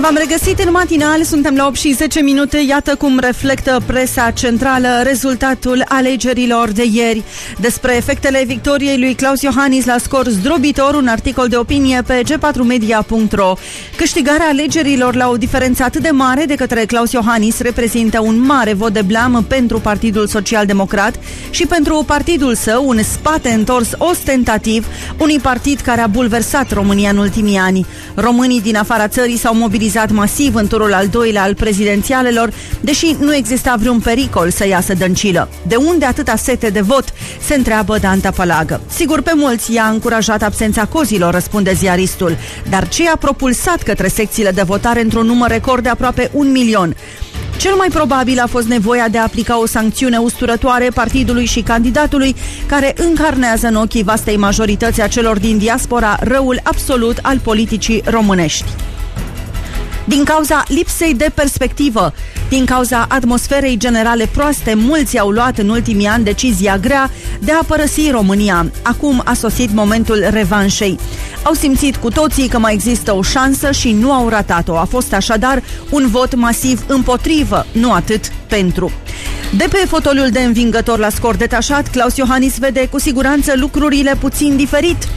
Bine, v-am regăsit în matinal, suntem la 8 și 10 minute, iată cum reflectă presa centrală rezultatul alegerilor de ieri. Despre efectele victoriei lui Claus Iohannis la scor zdrobitor, un articol de opinie pe g4media.ro. Câștigarea alegerilor la o diferență atât de mare de către Claus Iohannis reprezintă un mare vot de blam pentru Partidul Social Democrat și pentru partidul său un spate întors ostentativ, unui partid care a bulversat România în ultimii ani. Românii din afara țării s-au mobilizat masiv în turul al doilea al prezidențialelor, deși nu exista vreun pericol să iasă dăncilă. De unde atâta sete de vot? Se întreabă Danta Palagă. Sigur, pe mulți i-a încurajat absența cozilor, răspunde ziaristul, dar ce a propulsat către secțiile de votare într-un număr record de aproape un milion? Cel mai probabil a fost nevoia de a aplica o sancțiune usturătoare partidului și candidatului care încarnează în ochii vastei majorități a celor din diaspora răul absolut al politicii românești din cauza lipsei de perspectivă, din cauza atmosferei generale proaste, mulți au luat în ultimii ani decizia grea de a părăsi România. Acum a sosit momentul revanșei. Au simțit cu toții că mai există o șansă și nu au ratat-o. A fost așadar un vot masiv împotrivă, nu atât pentru. De pe fotoliul de învingător la scor detașat, Claus Iohannis vede cu siguranță lucrurile puțin diferit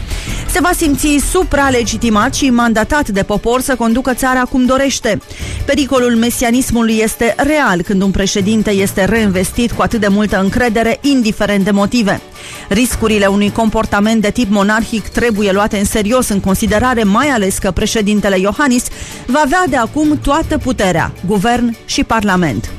se va simți supralegitimat și mandatat de popor să conducă țara cum dorește. Pericolul mesianismului este real când un președinte este reinvestit cu atât de multă încredere, indiferent de motive. Riscurile unui comportament de tip monarhic trebuie luate în serios în considerare, mai ales că președintele Iohannis va avea de acum toată puterea, guvern și parlament.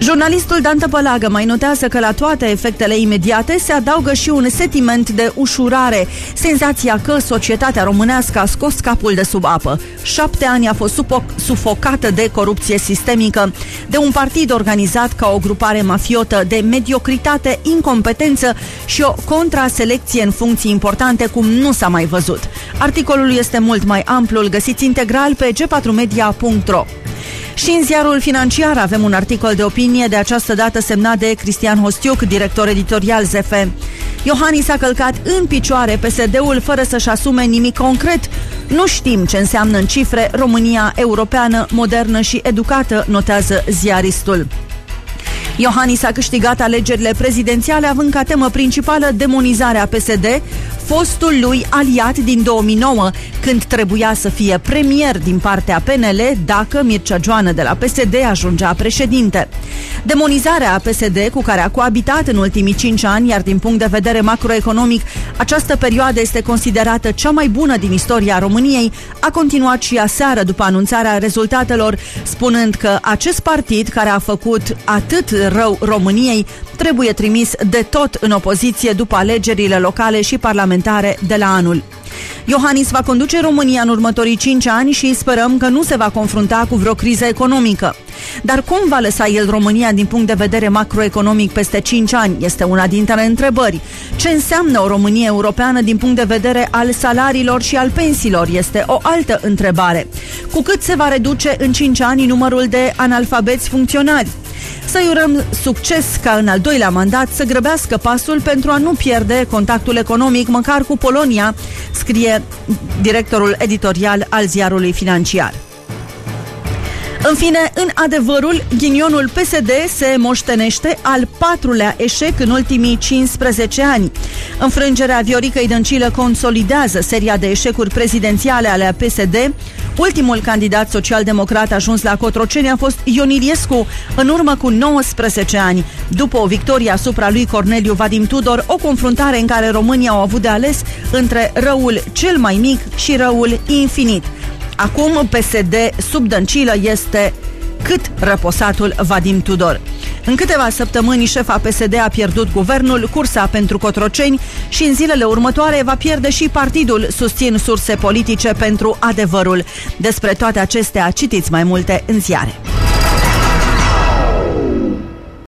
Jurnalistul Dan Tăpălagă mai notează că la toate efectele imediate se adaugă și un sentiment de ușurare, senzația că societatea românească a scos capul de sub apă. Șapte ani a fost sufocată de corupție sistemică, de un partid organizat ca o grupare mafiotă, de mediocritate, incompetență și o contraselecție în funcții importante cum nu s-a mai văzut. Articolul este mult mai amplu, îl găsiți integral pe g4media.ro. Și în ziarul financiar avem un articol de opinie de această dată semnat de Cristian Hostiuc, director editorial ZF. Iohannis a călcat în picioare PSD-ul fără să-și asume nimic concret. Nu știm ce înseamnă în cifre România europeană, modernă și educată, notează ziaristul. Iohannis a câștigat alegerile prezidențiale având ca temă principală demonizarea PSD, fostul lui aliat din 2009, când trebuia să fie premier din partea PNL dacă Mircea Joană de la PSD ajungea președinte. Demonizarea PSD cu care a coabitat în ultimii cinci ani, iar din punct de vedere macroeconomic, această perioadă este considerată cea mai bună din istoria României, a continuat și aseară după anunțarea rezultatelor, spunând că acest partid care a făcut atât rău României trebuie trimis de tot în opoziție după alegerile locale și parlamentare de la anul. Iohannis va conduce România în următorii 5 ani și sperăm că nu se va confrunta cu vreo criză economică. Dar cum va lăsa el România din punct de vedere macroeconomic peste 5 ani? Este una dintre întrebări. Ce înseamnă o Românie europeană din punct de vedere al salariilor și al pensiilor? Este o altă întrebare. Cu cât se va reduce în 5 ani numărul de analfabeți funcționari? Să-i urăm succes ca în al doilea mandat să grăbească pasul pentru a nu pierde contactul economic măcar cu Polonia, scrie directorul editorial al ziarului financiar. În fine, în adevărul, ghinionul PSD se moștenește al patrulea eșec în ultimii 15 ani. Înfrângerea Vioricăi Dăncilă consolidează seria de eșecuri prezidențiale ale PSD. Ultimul candidat social-democrat ajuns la Cotroceni a fost Ion Iliescu, în urmă cu 19 ani. După o victorie asupra lui Corneliu Vadim Tudor, o confruntare în care România au avut de ales între răul cel mai mic și răul infinit. Acum PSD sub dăncilă este cât răposatul Vadim Tudor. În câteva săptămâni, șefa PSD a pierdut guvernul, cursa pentru Cotroceni și în zilele următoare va pierde și partidul, susțin surse politice pentru adevărul. Despre toate acestea citiți mai multe în ziare.